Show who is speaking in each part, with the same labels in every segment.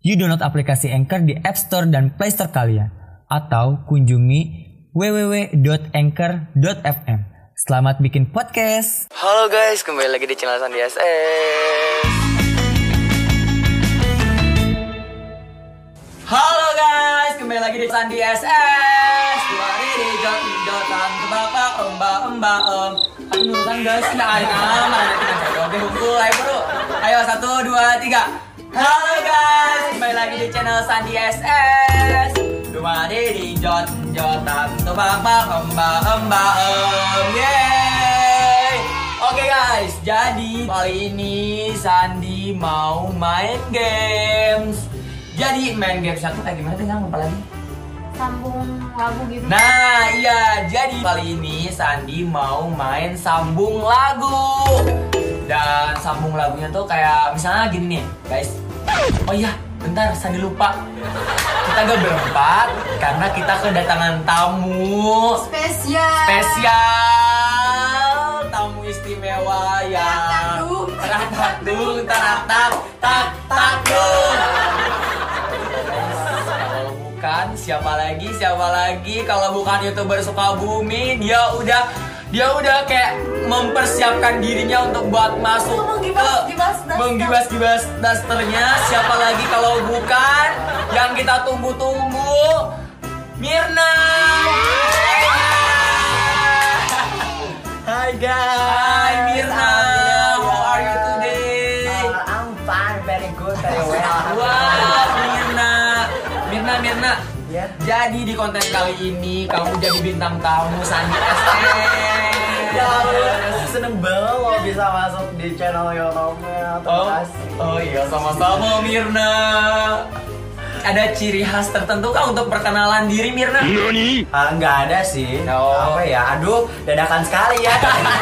Speaker 1: You download aplikasi Anchor di App Store dan Play Store kalian. Atau kunjungi www.anchor.fm. Selamat bikin podcast.
Speaker 2: Halo guys, kembali lagi di channel Sandi SS. Halo guys, kembali lagi di Sandi SS. Dua diri jot jotan ke bapak emba emba em. Aku nurutan guys, nggak ada nama ada kita joget hunkul, ayo bro. Ayo satu dua tiga. Halo guys, kembali lagi di channel Sandi SS. Dua diri jot jotan ke bapak emba emba em. Yeay. Oke guys, jadi kali ini Sandi mau main games. Jadi main games satu kayak gimana tuh yang lupa lagi?
Speaker 3: sambung lagu gitu
Speaker 2: Nah iya, jadi kali ini Sandi mau main sambung lagu Dan sambung lagunya tuh kayak misalnya gini nih guys. Oh iya, bentar Sandi lupa. Kita gak berempat karena kita kedatangan tamu.
Speaker 3: Spesial.
Speaker 2: Spesial. Tamu istimewa yang
Speaker 3: taradung
Speaker 2: taratak tak tak bukan siapa lagi siapa lagi? Kalau bukan youtuber Sukabumi dia udah dia udah kayak mempersiapkan dirinya untuk buat masuk
Speaker 3: Menggibas-
Speaker 2: ke
Speaker 3: gibas daster.
Speaker 2: menggibas-gibas dasternya siapa lagi kalau bukan yang kita tunggu-tunggu Mirna
Speaker 4: Hi guys. Ya.
Speaker 2: Jadi di konten kali ini kamu jadi bintang tamu Sandi SS.
Speaker 4: Ya seneng banget lo bisa masuk di channel YouTube-nya. Terima
Speaker 2: Oh,
Speaker 4: kasih.
Speaker 2: oh iya sama-sama Mirna. Ada ciri khas tertentu kah untuk perkenalan diri Mirna?
Speaker 4: Ah, nggak ada sih.
Speaker 2: Oh.
Speaker 4: Apa ya? Aduh, dadakan sekali ya.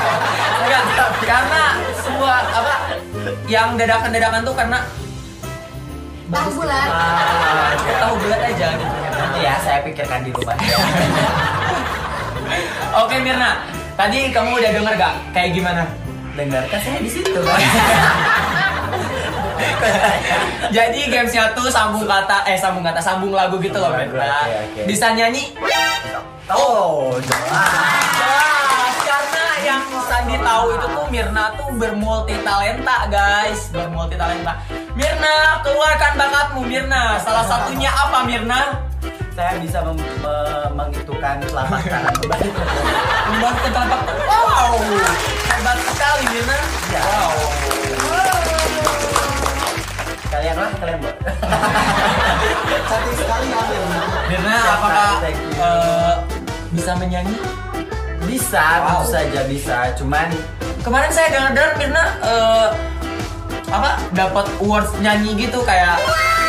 Speaker 2: Enggak, karena semua apa yang dadakan-dadakan tuh karena
Speaker 3: tahu bulan
Speaker 4: Ah,
Speaker 2: tahu bulat aja gitu.
Speaker 4: Ya, saya pikirkan di rumah.
Speaker 2: Oke Mirna, tadi kamu udah denger gak kayak gimana?
Speaker 4: Dengarkan saya di situ. kan?
Speaker 2: Jadi gamesnya tuh sambung kata, eh sambung kata, sambung lagu gitu loh Mirna. Bisa nyanyi?
Speaker 4: Oh, jelas.
Speaker 2: Jelas, karena yang Sandi tahu itu tuh Mirna tuh bermulti talenta guys, bermulti talenta. Mirna, keluarkan bakatmu Mirna. Salah satunya apa Mirna?
Speaker 4: Saya bisa mem- me- menghitungkan telapak tangan kembali.
Speaker 2: Membuat telapak Wow, hebat sekali Mirna.
Speaker 4: Ya.
Speaker 2: Wow.
Speaker 4: Kalian lah, kalian buat.
Speaker 5: Cantik sekali ya Mirna.
Speaker 2: Mirna,
Speaker 4: Siap,
Speaker 2: apakah eh, bisa menyanyi?
Speaker 4: Bisa, tentu saja bisa. Cuman
Speaker 2: Kemarin saya dengar-dengar Mirna eh, apa dapat awards nyanyi gitu kayak gitu.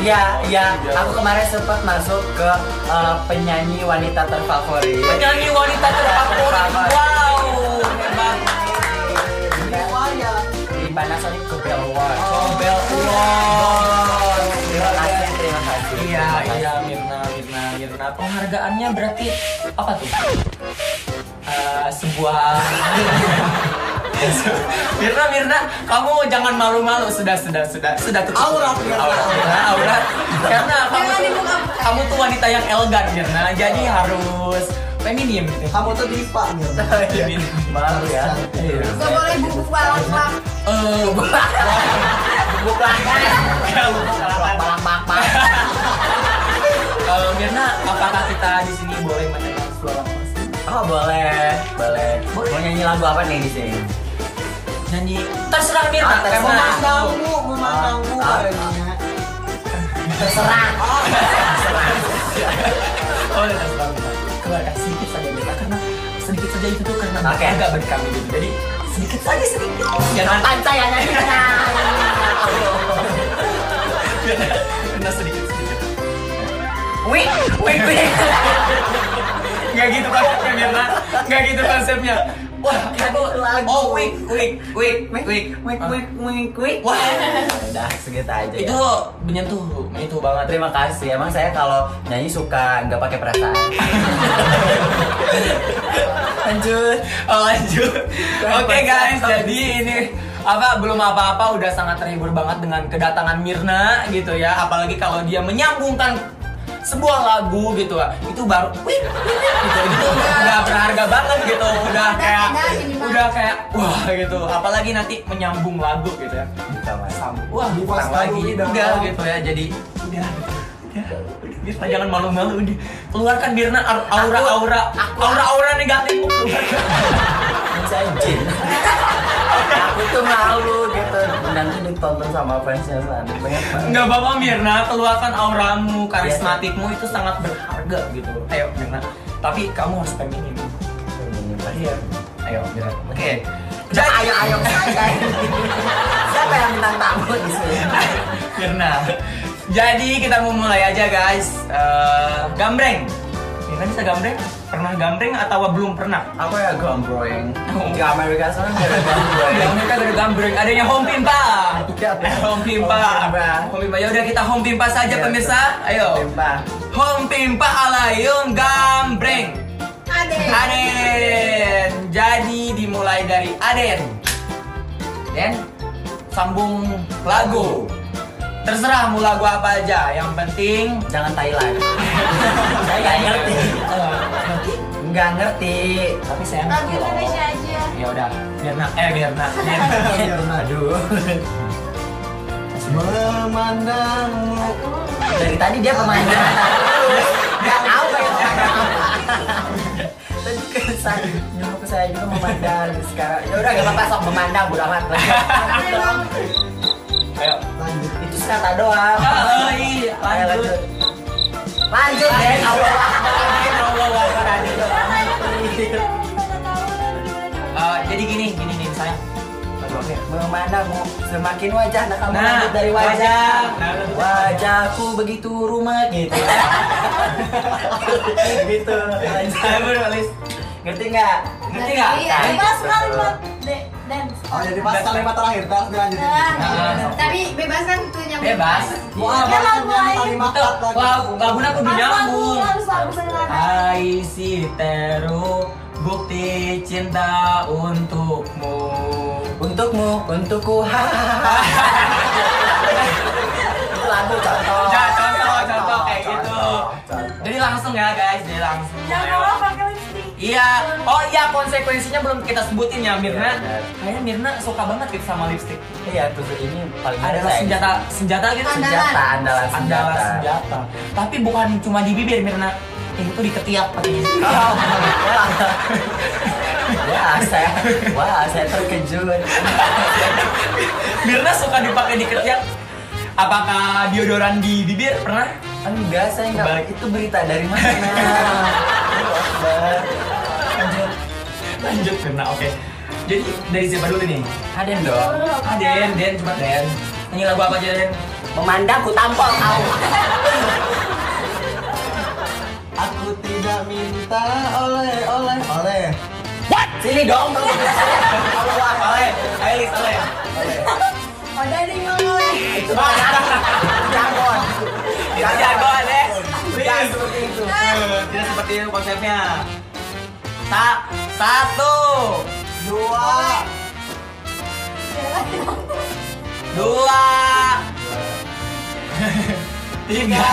Speaker 4: Iya, iya. Aku kemarin sempat masuk ke eh, penyanyi wanita terfavorit.
Speaker 2: penyanyi wanita terfavorit. Wow, hebat.
Speaker 5: Waya.
Speaker 4: Di Panasonic Cobel Award.
Speaker 2: Nobel Award.
Speaker 4: Terima kasih, terima kasih.
Speaker 2: Iya, iya Mirna, Mirna, Mirna. Penghargaannya berarti apa tuh? Eh, sebuah Mirna, Mirna, kamu jangan malu-malu. Sudah, sudah, sudah, sudah tutup.
Speaker 5: Aurat, Mirna.
Speaker 2: Aurat, Mirna, aurat. Karena kamu kamu tuh wanita yang elegan, Mirna. Jadi harus feminim.
Speaker 5: Kamu tuh diva Mirna.
Speaker 2: Feminim.
Speaker 4: Malu ya.
Speaker 2: Iya.
Speaker 3: gak boleh bubuk balak balak
Speaker 2: Eh,
Speaker 4: Bukan.
Speaker 2: Kalau Eh, Mirna, apakah kita di sini boleh suara musik?
Speaker 4: Oh boleh, boleh.
Speaker 2: Boleh.
Speaker 4: Mau nyanyi lagu apa nih di sini?
Speaker 2: Nyanyi terserah Mirna,
Speaker 4: Ah, terserah.
Speaker 2: karena
Speaker 5: Memandangmu, memandangmu
Speaker 4: Ah.
Speaker 5: kayaknya.
Speaker 4: Terserah.
Speaker 2: Oh, terserah. Keluarkan sedikit saja Mirna, karena sedikit saja itu tuh karena
Speaker 4: Oke.
Speaker 2: agak bagi kami gitu. Jadi sedikit saja sedikit. Jangan
Speaker 4: Nonton saya nyanyi.
Speaker 2: Mirna sedikit sedikit.
Speaker 4: Wih, wih, wih.
Speaker 2: Nggak gitu konsepnya Mirna. Nggak gitu konsepnya. Wah, kita tuh oh wik wik wik wik wik
Speaker 4: Wik, wik, wik, wik.
Speaker 2: Wah,
Speaker 4: Udah segitu aja
Speaker 2: itu
Speaker 4: ya.
Speaker 2: menyentuh, menyentuh banget.
Speaker 4: Terima kasih. Emang saya kalau nyanyi suka nggak pakai perasaan. Lanjut.
Speaker 2: Oh lanjut. Oke guys, jadi ini apa belum apa-apa udah sangat terhibur banget dengan kedatangan Mirna gitu ya. Apalagi kalau dia menyambungkan sebuah lagu gitu itu baru wih, gitu itu udah berharga banget gitu udah kayak udah kayak wah gitu. Apalagi nanti menyambung lagu gitu ya.
Speaker 4: Kita mas.
Speaker 2: wah lagi.
Speaker 5: udah
Speaker 2: gitu ya jadi udah gitu. Birna jangan malu-malu udah keluarkan Birna aura aura aura aura aura negatifmu keluarkan
Speaker 4: jin. Aku tuh malu gitu. Nanti ditonton sama fansnya sana. Banyak banget.
Speaker 2: Nggak apa-apa Mirna, keluarkan auramu, karismatikmu itu sangat berharga gitu. Ayo Mirna, tapi kamu harus feminin. Iya. Ayo Mirna. Oke.
Speaker 4: Jadi ayo ayo. Siapa yang bintang tamu di sini?
Speaker 2: Mirna. Jadi kita mau mulai aja guys. Eh, gambreng. Mirna bisa gambreng? Pernah gambreng atau belum pernah?
Speaker 4: Aku ya gambroeng. Di Amerika sana ada gambroeng.
Speaker 2: Di Amerika ada gambreng, adanya home pimpa. Home pimpa.
Speaker 4: Home pimpa.
Speaker 2: Home pimpa. Ya udah kita home pimpa saja
Speaker 4: Iya,
Speaker 2: pemirsa. Ayo.
Speaker 4: Pimpa.
Speaker 2: Home pimpa alayung gambreng.
Speaker 3: Ade.
Speaker 2: Aden. Jadi dimulai dari Aden. Den, sambung lagu. Terserah mau lagu apa aja. Yang penting
Speaker 4: Jangan Thailand. Saya nggak ngerti. Nggak ngerti.
Speaker 2: tapi saya ngerti loh.
Speaker 3: Indonesia aja.
Speaker 2: Ya udah, Mirna, eh Mirna, Mirna.
Speaker 4: Aduh.
Speaker 5: Memandangmu
Speaker 4: Dari tadi dia pemandang. Nggak tahu kayak Tadi ke saya nyuruh ke saya juga memandang sekarang. Ya udah gak apa-apa sok memandang bodo amat.
Speaker 2: Ayo.
Speaker 5: lanjut
Speaker 4: Itu sekata doang.
Speaker 2: Oh, iya,
Speaker 4: Ayo,
Speaker 2: lanjut.
Speaker 4: Lanjut ya. Allah
Speaker 2: Allah Akbar, lanjut. Eh, jadi gini, gini nih sayang. Oke.
Speaker 4: Memandangmu semakin wajah nah kamu
Speaker 2: Nah,
Speaker 4: lanjut dari wajah.
Speaker 2: wajah. Nah, lanjut.
Speaker 4: Wajahku begitu rumah gitu. gitu. Lanjut.
Speaker 2: Alis.
Speaker 4: Ngerti nggak?
Speaker 2: Ngerti nggak?
Speaker 3: Iya, bebas kalimat de- dance.
Speaker 5: oh jadi pas kalimat terakhir terus dilanjutin
Speaker 3: Nah,
Speaker 2: Nah.
Speaker 3: tapi bebas kan tuh nyambung.
Speaker 2: Bebas.
Speaker 5: wah
Speaker 3: lagu
Speaker 5: maksudnya
Speaker 3: lain.
Speaker 5: kalimat
Speaker 2: lagu lagunya aku
Speaker 3: Harus lagu,
Speaker 2: nyambung.
Speaker 3: harus lagu beneran.
Speaker 2: Hai si Teru, bukti cinta untukmu.
Speaker 4: Untukmu, untukku. Lagu contoh.
Speaker 2: Ya, contoh, contoh kayak gitu. Jadi langsung ya guys, jadi langsung.
Speaker 3: Jangan
Speaker 2: Ayo. Iya, oh iya konsekuensinya belum kita sebutin ya Mirna.
Speaker 4: Benar.
Speaker 2: Kayaknya Mirna suka banget gitu sama lipstick.
Speaker 4: Iya, tuh ini paling
Speaker 2: Adalah senjata senjata gitu.
Speaker 3: Andalan.
Speaker 4: senjata andalan senjata.
Speaker 2: Andalan senjata. Tapi bukan cuma di bibir Mirna. Itu di ketiak pakai.
Speaker 4: Oh, Wah, saya, wah, saya terkejut.
Speaker 2: Mirna suka dipakai di ketiak. Apakah deodoran di bibir pernah?
Speaker 4: Enggak, saya enggak. Itu berita dari mana? Akbar.
Speaker 2: Lanjut. Mirna, oke. Jadi dari siapa dulu nih?
Speaker 4: Aden dong.
Speaker 2: Ah, Den, coba Den. Nyanyi lagu apa aja Den?
Speaker 4: Memandang ku tampol kau.
Speaker 5: aku tidak minta oleh oleh oleh
Speaker 4: Sini dong.
Speaker 2: Oleh, ayo Lis, oleh.
Speaker 3: Oh, dari ngomong.
Speaker 4: Itu jagoan.
Speaker 2: Itu jagoan deh.
Speaker 4: Jangan seperti itu.
Speaker 2: Eh, Tidak seperti itu konsepnya. Tak, satu,
Speaker 5: dua
Speaker 2: dua, tiga,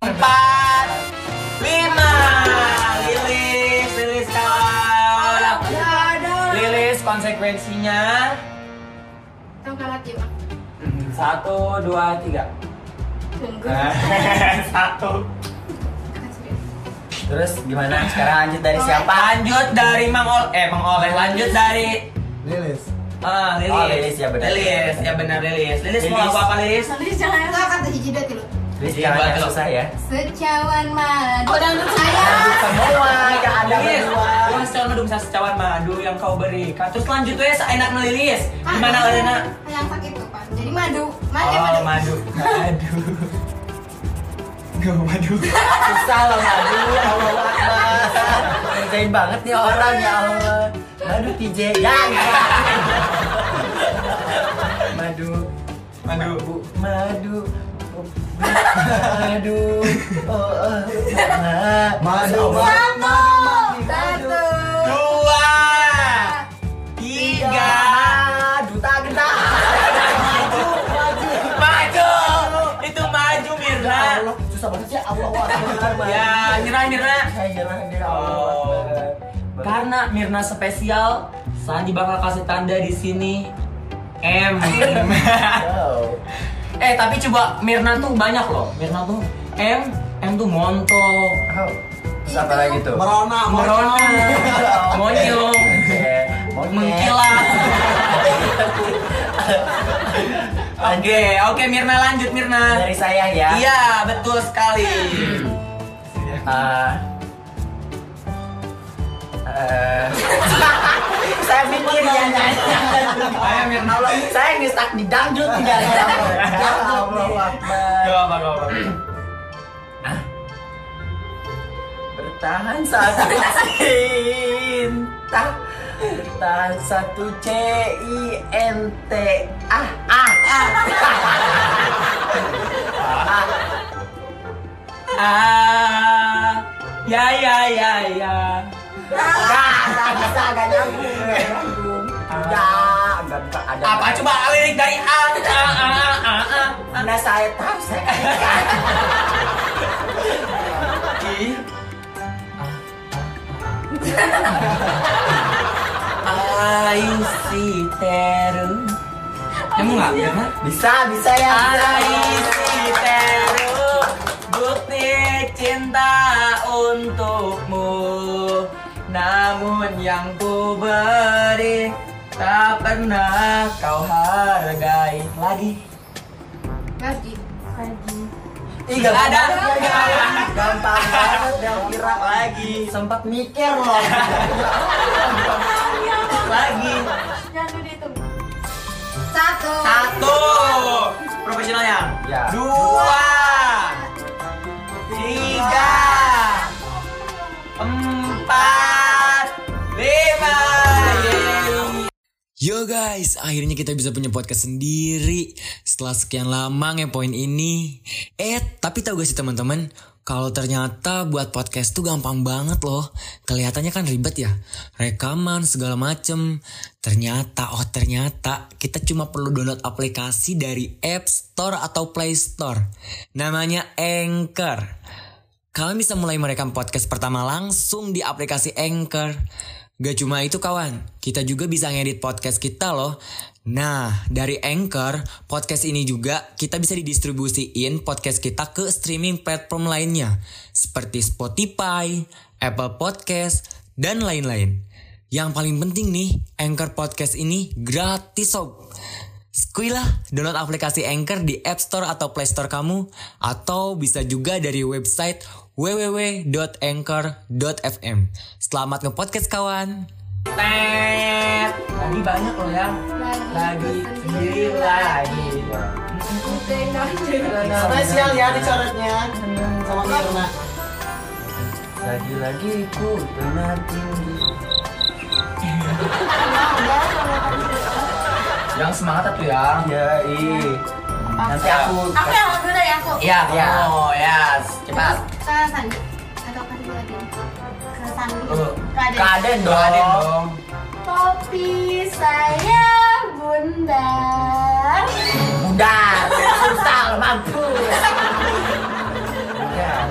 Speaker 2: empat, lima. Lilis, lilis kawan. Lilis konsekuensinya
Speaker 3: kalah Kim.
Speaker 2: satu, dua, tiga. Satu.
Speaker 4: Terus gimana? Sekarang lanjut dari siapa?
Speaker 2: Lanjut dari Mang Ol, eh Mang Oleh. Lanjut dari
Speaker 5: Lilis
Speaker 2: Ah, Lilis.
Speaker 4: Oh, Lilis, ya benar.
Speaker 2: Lilis, ya benar Lilis. Lilis mau
Speaker 4: Lilis.
Speaker 2: lagu apa Lilis?
Speaker 3: Nanti jangan Enggak kata tilu.
Speaker 4: Terus
Speaker 2: Iya,
Speaker 4: jangan yang susah ya.
Speaker 3: Secawan madu. Oh, dangdut saya.
Speaker 4: Semua yang ada
Speaker 2: Lilis,
Speaker 4: berdua.
Speaker 2: Mas calon madu bisa secawan madu yang kau berikan. Terus lanjut ya seenak Lilis. Gimana
Speaker 3: Ah,
Speaker 2: Lena?
Speaker 3: Yang sakit tuh, Pak. Jadi madu. Madu,
Speaker 2: Oh,
Speaker 3: madu.
Speaker 2: madu. Madu. Gak mau madu.
Speaker 4: Susah loh madu, ya Allah Akbar. Ngerjain banget nih orang ya Allah. Madu TJ. Ya, ya. Madu.
Speaker 2: Madu.
Speaker 4: Bu- Madu. Madu. Oh, oh. Nah.
Speaker 5: Madu,
Speaker 2: Ya, Mirna Mirna.
Speaker 4: Saya nyerah Allah
Speaker 2: Oh. Karena Mirna spesial, Sandi bakal kasih tanda di sini M. Eh tapi coba Mirna tuh banyak loh. Mirna tuh M, M tuh montok,
Speaker 4: Oh. Terus apa lagi tuh?
Speaker 5: Merona,
Speaker 2: merona, monyong,
Speaker 4: Oke,
Speaker 2: mengkilat. Oke, oke Mirna lanjut Mirna.
Speaker 4: Dari saya ya.
Speaker 2: Iya, betul sekali.
Speaker 4: Eh, eh, saya mikir ya.
Speaker 2: Ayo Mirna lo.
Speaker 4: Saya ngestak di dangdut tidak ada. Dangdut.
Speaker 2: Gak apa, gak apa.
Speaker 4: Bertahan satu cinta. Bertahan satu C I N T ah ah ah.
Speaker 2: Ah, ya ya ya ya.
Speaker 4: Gak, gak bisa, gak nyambung, gak nyambung. Ya, gak bisa ada.
Speaker 2: Apa coba lirik dari A? A A A A A.
Speaker 4: Anda saya tahu saya.
Speaker 2: I see teru. Kamu nggak?
Speaker 4: Bisa, bisa ya.
Speaker 2: I
Speaker 4: bisa.
Speaker 2: see teru. Bukti cinta untukmu. Namun yang ku beri tak pernah kau hargai lagi.
Speaker 3: Lagi.
Speaker 4: Ih, gak
Speaker 2: Ada.
Speaker 4: ada. Gampang banget yang kira
Speaker 2: Lagi,
Speaker 4: sempat mikir loh.
Speaker 2: lagi.
Speaker 3: Jangan dihitung. Satu.
Speaker 2: Satu. Profesionalnya.
Speaker 4: Ya.
Speaker 2: Dua. Tiga. Empat. Lima.
Speaker 1: Yo guys, akhirnya kita bisa punya podcast sendiri setelah sekian lama ngepoin ini. Eh, tapi tahu gak sih teman-teman, kalau ternyata buat podcast tuh gampang banget loh. Kelihatannya kan ribet ya, rekaman segala macem. Ternyata, oh ternyata kita cuma perlu download aplikasi dari App Store atau Play Store. Namanya Anchor. Kalian bisa mulai merekam podcast pertama langsung di aplikasi Anchor. Gak cuma itu kawan, kita juga bisa ngedit podcast kita loh. Nah, dari Anchor, podcast ini juga kita bisa didistribusiin podcast kita ke streaming platform lainnya. Seperti Spotify, Apple Podcast, dan lain-lain. Yang paling penting nih, Anchor Podcast ini gratis sob. Skuilah download aplikasi Anchor di App Store atau Play Store kamu atau bisa juga dari website www.anchor.fm. Selamat nge-podcast kawan.
Speaker 2: Tet. Lagi banyak loh ya. Lagi sendiri lagi.
Speaker 5: Spesial ya dicoretnya sama Mirna.
Speaker 4: Lagi-lagi ku benar tinggi.
Speaker 2: Yang semangat tuh ya.
Speaker 4: Ya, ih. Nanti aku
Speaker 3: Aku yang dulu dari aku.
Speaker 2: Iya,
Speaker 4: Ya.
Speaker 2: oh ya, cepat.
Speaker 3: Ke Sandi. Atau ke Sandi. Ke Sandi.
Speaker 2: Uh,
Speaker 3: Ke Aden.
Speaker 2: Kaden dong. Kaden dong.
Speaker 3: Topi saya bundar.
Speaker 4: Bundar, susah mampu. Bundar,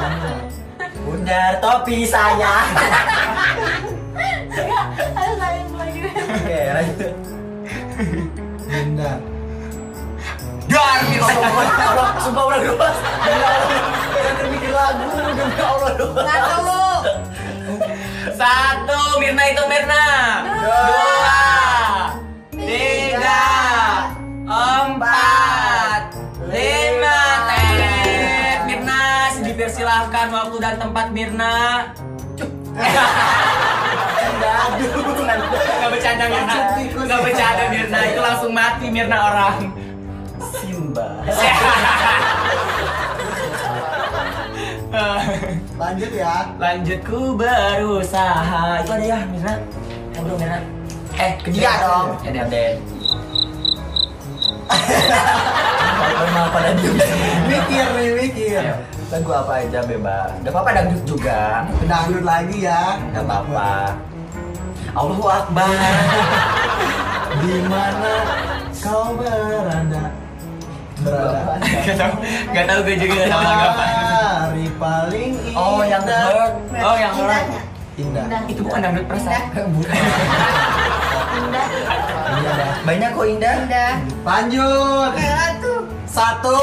Speaker 4: Bundar topi saya.
Speaker 3: Harus saya lagi.
Speaker 4: Oke, lanjut.
Speaker 5: Bunda.
Speaker 2: Dar, Mirna.
Speaker 4: Allah, sumpah udah Allah, jangan mikir lagu, demi Allah luas.
Speaker 3: Satu.
Speaker 2: Satu, Mirna itu Mirna. Dua. Tiga. Empat. Lima. Tet. Mirna, dipersilahkan waktu dan tempat Mirna.
Speaker 4: Aduh,
Speaker 2: Gak bercanda Mirna. Gak bercanda Mirna. Itu langsung mati Mirna orang.
Speaker 4: Simba.
Speaker 5: Lanjut ya.
Speaker 2: Lanjut ku berusaha. Itu ada ya, Mirna. Eh, belum Mirna. Eh, ke dia dong. Ya deh, deh.
Speaker 4: Kenapa pada diem
Speaker 5: Mikir nih, mikir.
Speaker 4: Lagu apa aja bebas. Gak apa-apa dangdut juga.
Speaker 5: Dangdut lagi ya.
Speaker 4: Gak apa-apa. Allahu Akbar.
Speaker 5: Di mana kau berada? Berada.
Speaker 2: Gak tau, gak tau gue juga gak tau lagu apa.
Speaker 5: Hari paling indah.
Speaker 4: Oh, yang hurt.
Speaker 2: Oh, yang.
Speaker 3: Indahnya.
Speaker 5: Indah.
Speaker 3: Indah.
Speaker 2: Itu bukan dangdut perasaan.
Speaker 4: Bukan.
Speaker 3: Indah.
Speaker 5: Indah.
Speaker 4: Banyak kok indah.
Speaker 3: Indah.
Speaker 5: Lanjut. Satu.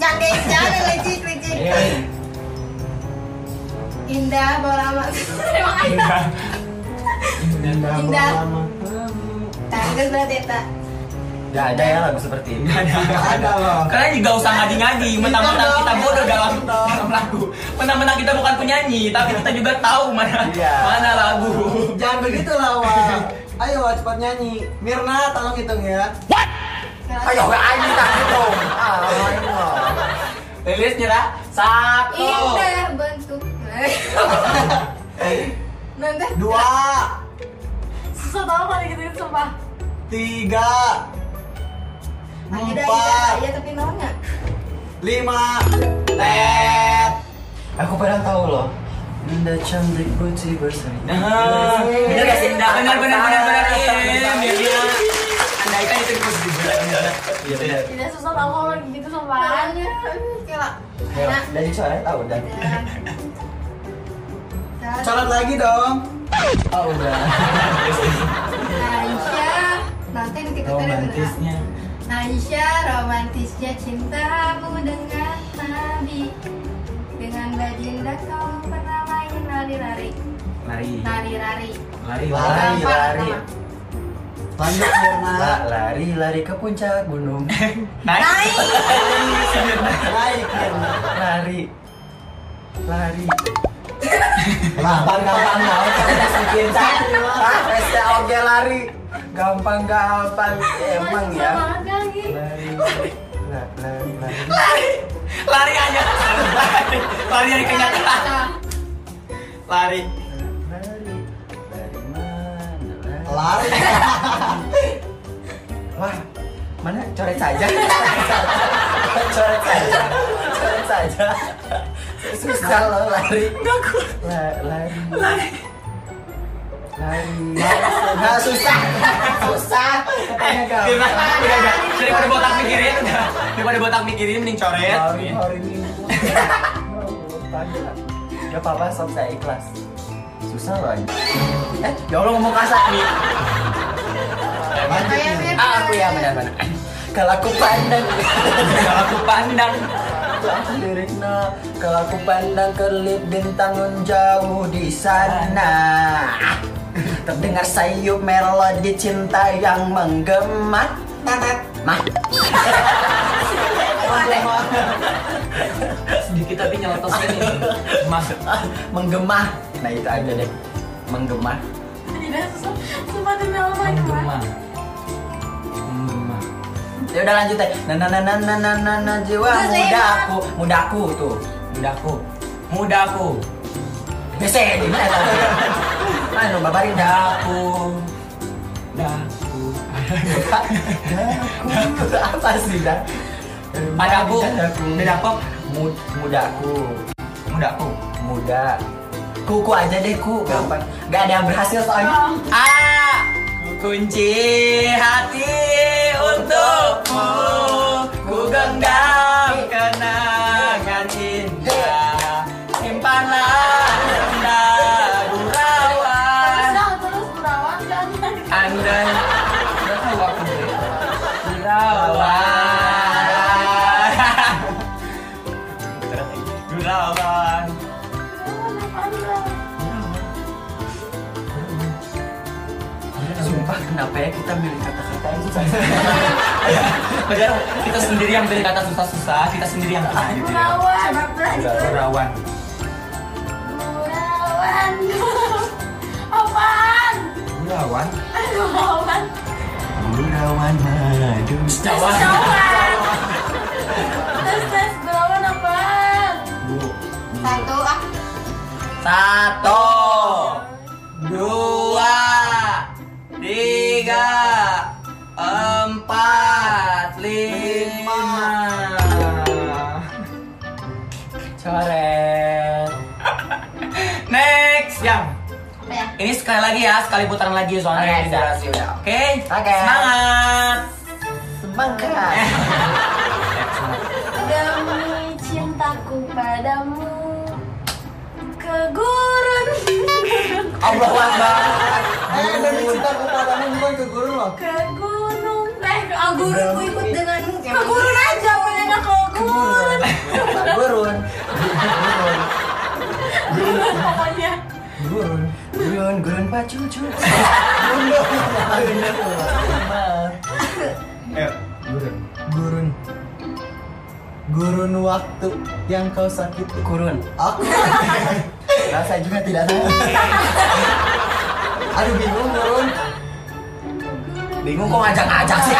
Speaker 3: Jangan jangan lecik lecik.
Speaker 2: Iya.
Speaker 3: Indah bola ada.
Speaker 5: Indah.
Speaker 3: Indah.
Speaker 5: Berlama.
Speaker 3: Tanggal berarti tak.
Speaker 4: Gak ada ya lagu seperti ini.
Speaker 5: Ada loh.
Speaker 2: Kalian juga usah ngadi-ngadi, mentang-mentang kita bodoh dalam dalam lagu. Mentang-mentang kita bukan penyanyi, tapi kita juga tahu mana
Speaker 4: Iya.
Speaker 2: mana lagu.
Speaker 5: Jangan begitu lah, Wak. Ayo, Wak, cepat nyanyi. Mirna, tolong hitung ya.
Speaker 4: Ayo, gue aja tak hitung. Ah, loh.
Speaker 2: Lilis nyerah satu.
Speaker 3: Indah bentuk. Nanti
Speaker 5: Dua.
Speaker 3: susah tau kalau gitu sumpah.
Speaker 5: Tiga. Empat.
Speaker 3: iya tapi.
Speaker 5: Lima. Tet.
Speaker 4: Aku pernah tahu loh. Indah cantik putih berseri.
Speaker 2: Nah, bener gak sih? Bener bener bener bener bener. Iya, kan itu di
Speaker 4: Iya benar.
Speaker 3: Tidak susah tau kalau gitu sumpah. Nolnya, kira. Enak.
Speaker 4: dari suara tahu dan.
Speaker 5: Coret lagi dong.
Speaker 4: Oh udah.
Speaker 3: Aisyah, nanti kita
Speaker 2: romantisnya.
Speaker 3: Aisyah, romantisnya cintamu dengan Nabi Dengan baginda kau pernah main lari-lari
Speaker 2: Lari.
Speaker 3: Lari-lari
Speaker 2: Lari.
Speaker 5: Lari,
Speaker 2: Lari.
Speaker 3: Gampang,
Speaker 4: lari.
Speaker 3: gampang.
Speaker 5: Lanjut, Mirna.
Speaker 4: La- lari lari ke puncak gunung.
Speaker 2: Naik.
Speaker 3: Naik
Speaker 5: Naik, Mirna.
Speaker 4: Lari. Lari.
Speaker 5: Gampang, gampang, gampang.
Speaker 4: Bikin Ah, pesta oke lari. Gampang gampang. Emang ya. Lari. La- Lari lari.
Speaker 2: Lari aja. Lari. Lari dari kenyataan. Lari.
Speaker 4: Lari. Lari mana?
Speaker 5: Lari.
Speaker 4: Wah, mana coret saja. coret saja. Coret saja. Susah loh lari. La- lari.
Speaker 2: Lari.
Speaker 5: Nah, susah.
Speaker 4: Susah. Katanya gampang.
Speaker 2: Udah, udah. Daripada botak mikirin, udah. Daripada botak mikirin, mending coret.
Speaker 4: Hari hari minggu. Gak apa-apa, sob saya ikhlas. Susah loh ini. Eh, ya Allah ngomong kasar nih.
Speaker 5: Lanjut, Mir.
Speaker 3: Mirna.
Speaker 4: Ah, aku ya benar-benar. Kalau aku pandang,
Speaker 2: Kalau aku pandang.
Speaker 4: Liriknya. Kalau aku pandang kelip bintang jauh di sana. Terdengar sayup melodi cinta yang menggema. Tetet. Mah.
Speaker 2: Sedikit tapi nyelotos ini. Mas.
Speaker 4: menggema. Nah itu aja deh. Menggema.
Speaker 3: Tidak demi Allah
Speaker 2: Menggema. Menggema.
Speaker 4: Ya udah lanjut deh. Nah nah nah nah nah nah nah, nah jiwa mudaku, mudaku tuh.
Speaker 2: Mudaku. Mudaku.
Speaker 4: Bisa di mana babarin dah.
Speaker 2: Daku. Daku.
Speaker 4: Daku. Apa sih dah?
Speaker 2: Padaku.
Speaker 4: Daku.
Speaker 2: Daku.
Speaker 4: Mud- Mudaku.
Speaker 2: Mudaku.
Speaker 4: Muda. Kuku aja deh ku, gampang. Gak ada yang berhasil soalnya.
Speaker 2: Ah, kunci hati untukmu Ku genggam kenangan
Speaker 4: kita milih kata-kata yang susah?
Speaker 2: Padahal kita sendiri yang pilih kata susah-susah, kita sendiri yang kena gitu ya. Gurauan.
Speaker 3: Murawan Apaan?
Speaker 2: Gurauan.
Speaker 3: Murawan
Speaker 4: Gurawan madu.
Speaker 2: Jawa.
Speaker 3: Tes tes apaan? Satu ah.
Speaker 2: Satu, ini sekali lagi ya, sekali putaran lagi soalnya
Speaker 4: Oke,
Speaker 2: ini durasi
Speaker 4: siap.
Speaker 2: udah. Oke,
Speaker 4: Oke.
Speaker 2: semangat.
Speaker 4: Semangat.
Speaker 3: Demi cintaku padamu ke gurun
Speaker 2: Allah Akbar.
Speaker 5: Eh, demi cinta kepadamu bukan ke guru loh.
Speaker 3: ke gunung eh ke ah, gurun ku ikut denganmu ke gurun aja pokoknya ke gurun
Speaker 4: Gurun. Gurun.
Speaker 3: pokoknya
Speaker 4: Gurun. Gurun. Gurun pacucu.
Speaker 5: Ayo, gurun. Gurun. Gurun waktu yang kau sakiti.
Speaker 4: Gurun.
Speaker 5: Aku.
Speaker 4: Rasa juga tidak tahu.
Speaker 5: Aduh bingung gurun.
Speaker 2: Bingung kok ngajak-ngajak sih.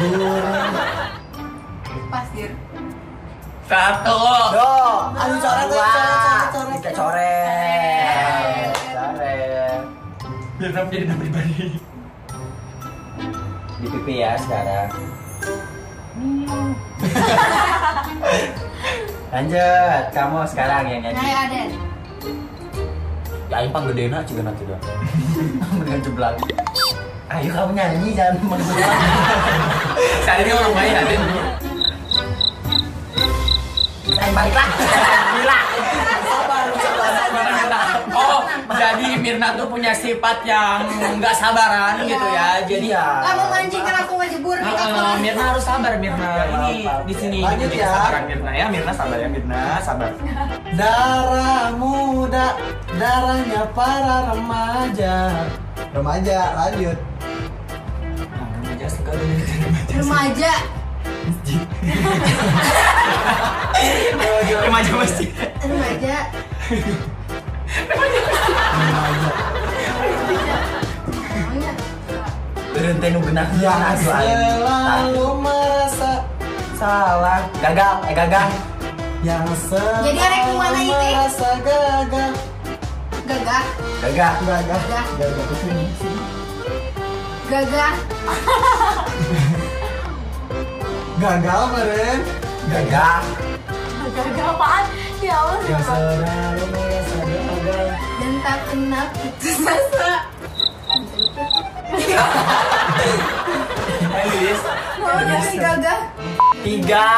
Speaker 5: Gurun.
Speaker 3: pas dir
Speaker 2: Satu.
Speaker 4: Do.
Speaker 5: Aduh, coret,
Speaker 4: Dua.
Speaker 5: coret, coret,
Speaker 4: Tiga coret.
Speaker 2: Biar kamu jadi nama pribadi.
Speaker 4: Di pipi ya sekarang. Lanjut, kamu sekarang yang nyanyi.
Speaker 3: ya ada
Speaker 4: Ya, ini pang gede nak juga nanti dong. Dengan jeblak. Ayo kamu nyanyi jangan menjeblak.
Speaker 2: Kali ini orang baik ada.
Speaker 4: Saya balik lah. Gila.
Speaker 2: Oh, jadi Mirna tuh punya sifat yang nggak sabaran gitu ya. Jadi
Speaker 4: Iya.
Speaker 3: kamu mancing kan aku ngejebur aku
Speaker 2: Mirna harus sabar Mirna. Ini di sini
Speaker 5: Lanjut ya.
Speaker 2: kesabaran Mirna ya. Mirna sabar ya Mirna, sabar.
Speaker 5: Darah muda, darahnya para remaja. Remaja, lanjut.
Speaker 2: Nah, remaja suka dengerin remaja.
Speaker 3: remaja
Speaker 2: Remaja masih.
Speaker 3: remaja.
Speaker 4: Berhenti nu genah aing.
Speaker 5: selalu merasa
Speaker 4: Salah. Gagal, eh gagal.
Speaker 5: yang selalu
Speaker 3: Jadi arek ke mana itu?
Speaker 5: merasa gagal.
Speaker 3: gagah
Speaker 4: Gagal.
Speaker 5: Gagal.
Speaker 3: Gagal.
Speaker 5: Gagal sini.
Speaker 3: gagah
Speaker 5: Gagal meren.
Speaker 4: Gagal.
Speaker 3: gagah apaan ya Allah
Speaker 5: Yang selalu
Speaker 3: tak kenal putus asa
Speaker 2: Elis.
Speaker 3: mau dari gagah?
Speaker 4: Tiga.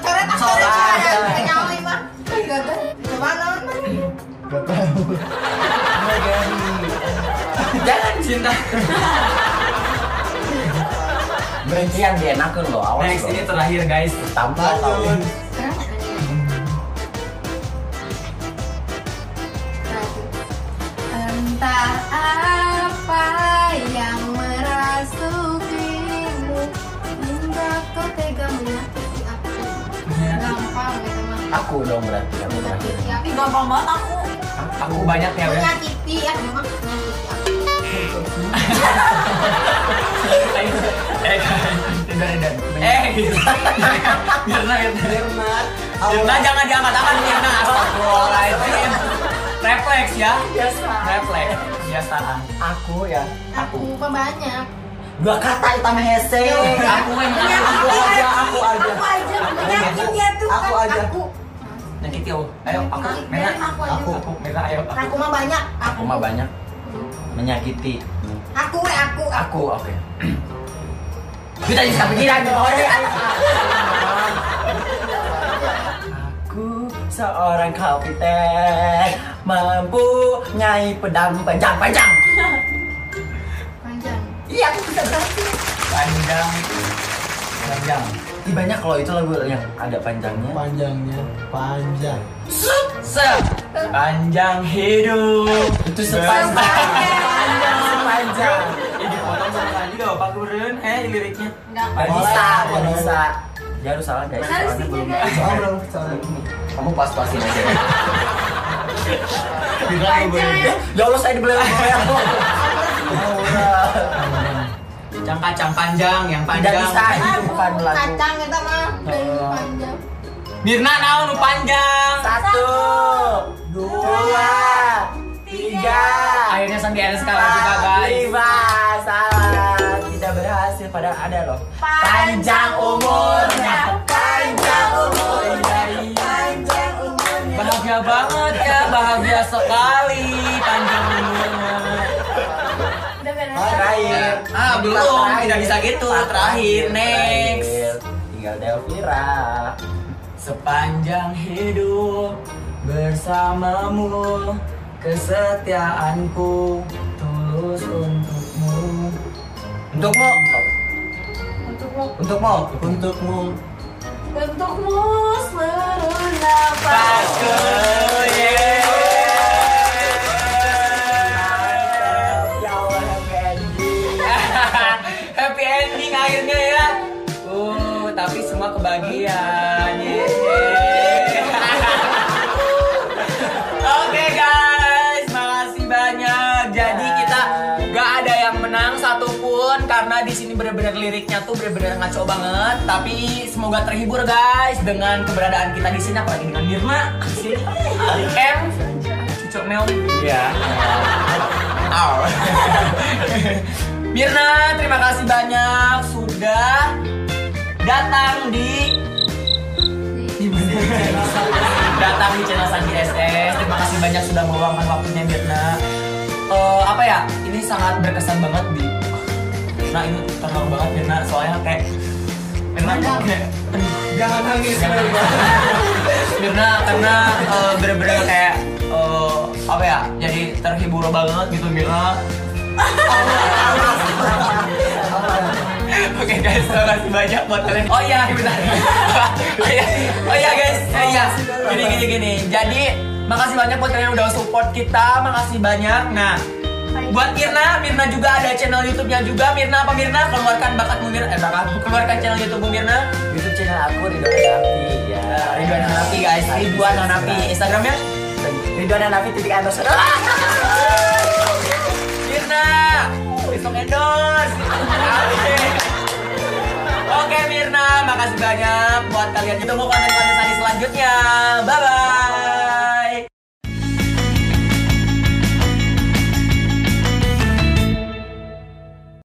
Speaker 3: coret ah coret. kenyawa gagah coba mah
Speaker 5: Gak tahu.
Speaker 2: Jangan cinta.
Speaker 4: Berhenti yang dienakeun loh. Awas
Speaker 2: Next ini terakhir guys.
Speaker 4: tampar tau.
Speaker 3: Aku
Speaker 4: dong berarti yang terakhir.
Speaker 3: Aku Gampang banget aku
Speaker 2: Aku banyak ya.
Speaker 3: Menyakiti ya memang aku
Speaker 2: Eh, tidak ada. Eh, Mirna, Mirna.
Speaker 5: Mirna.
Speaker 2: Jangan diangkat-angkat Mirna. Astagfirullahaladzim. Refleks ya. Refleks. Biasaan.
Speaker 4: Aku ya.
Speaker 3: Aku pembanyak
Speaker 4: Dua kata itu mah hese.
Speaker 2: Aku yang
Speaker 5: Aku aja, aku aja.
Speaker 3: Aku aja ya tuh
Speaker 5: Aku
Speaker 3: kan.
Speaker 5: aja.
Speaker 3: Aku
Speaker 2: Nyakit ya. Ayo, aku.
Speaker 3: Aku
Speaker 2: Mirna.
Speaker 3: aku
Speaker 5: Aku.
Speaker 2: Aku, Mirna, ayo. Aku.
Speaker 3: Aku mah banyak
Speaker 4: Aku mah banyak menyakiti.
Speaker 3: Aku we aku
Speaker 4: Aku oke. Kita bisa pikiran pokoknya. Aku seorang kapiten mampu nyai pedang panjang-panjang.
Speaker 3: Panjang
Speaker 4: Iya, aku bisa berhasil.
Speaker 2: Panjang. Panjang.
Speaker 4: Ih, banyak kalau itu lagu yang ada panjangnya.
Speaker 5: Panjangnya panjang.
Speaker 2: Se. Panjang hidup.
Speaker 4: Itu sepanjang.
Speaker 3: Sepanjang.
Speaker 4: Sepanjang.
Speaker 2: Ini dipotong sama lagi gak apa Kuren? Eh, liriknya.
Speaker 3: Enggak
Speaker 4: Gak bisa, gak bisa. Ya harus salah guys.
Speaker 3: Harus
Speaker 4: belum.
Speaker 3: dijaga.
Speaker 5: Belum salah.
Speaker 4: Kamu pas-pasin aja. ya.
Speaker 3: Panjang
Speaker 4: Ya Allah saya dibeli sama ya.
Speaker 2: Kacang-kacang panjang yang
Speaker 4: Tidak
Speaker 2: panjang.
Speaker 4: bisa itu bukan lagu.
Speaker 3: Kacang kita mah dari panjang.
Speaker 2: Mirna naon nu panjang.
Speaker 4: Satu, dua, tiga,
Speaker 2: Akhirnya Sandi Enes kalah juga guys.
Speaker 4: lima, salah. Tidak berhasil padahal ada loh.
Speaker 3: Panjang
Speaker 4: umurnya, panjang umurnya,
Speaker 3: Panjang umurnya.
Speaker 2: Bahagia banget ya, bahagia sekali belum.
Speaker 4: terakhir.
Speaker 2: Tidak bisa gitu.
Speaker 4: Kita
Speaker 2: Terakhir. Next.
Speaker 4: Terakhir. Tinggal Delvira.
Speaker 2: Sepanjang hidup bersamamu Kesetiaanku tulus untukmu
Speaker 4: Untukmu.
Speaker 3: Untukmu.
Speaker 4: Untukmu. Untukmu.
Speaker 3: Untukmu seluruh nafas.
Speaker 4: Ya
Speaker 2: akhirnya ya Uh, tapi semua kebahagiaan Yeay. Oke guys, makasih banyak. Jadi kita gak ada yang menang satupun karena di sini bener-bener liriknya tuh bener-bener ngaco banget. Tapi semoga terhibur guys dengan keberadaan kita di sini apalagi dengan Mirna sini. M, cucuk Mel. Iya. Aw. Mirna, terima kasih banyak sudah datang di datang di channel Sandi SS. Terima kasih banyak sudah meluangkan waktunya Mirna. Eh, apa ya? Ini sangat berkesan banget di. Nah ini terharu banget Mirna soalnya kayak Mirna kayak
Speaker 5: Jangan nangis.
Speaker 2: Mirna karena eh, bener-bener kayak eh, apa ya? Jadi terhibur banget gitu Mirna. Oke guys, terima kasih banyak buat kalian. Oh iya, bentar. oh iya, oh iya guys, Eh, iya. Gini gini gini. Jadi makasih banyak buat kalian yang udah support kita. Makasih banyak. Nah, buat Mirna, Mirna juga ada channel YouTube-nya juga. Mirna apa Mirna? Keluarkan bakatmu Mirna. Eh, bakat. Keluarkan channel YouTube Mirna.
Speaker 4: YouTube channel aku Ridwan Hanafi ya.
Speaker 2: Ridwan Hanafi guys. Ridwan Hanafi. Instagramnya?
Speaker 4: Ridwan Hanafi titik underscore.
Speaker 2: besok endorse. Oke Mirna, makasih banyak buat kalian. Ketemu konten-konten tadi selanjutnya. Bye bye.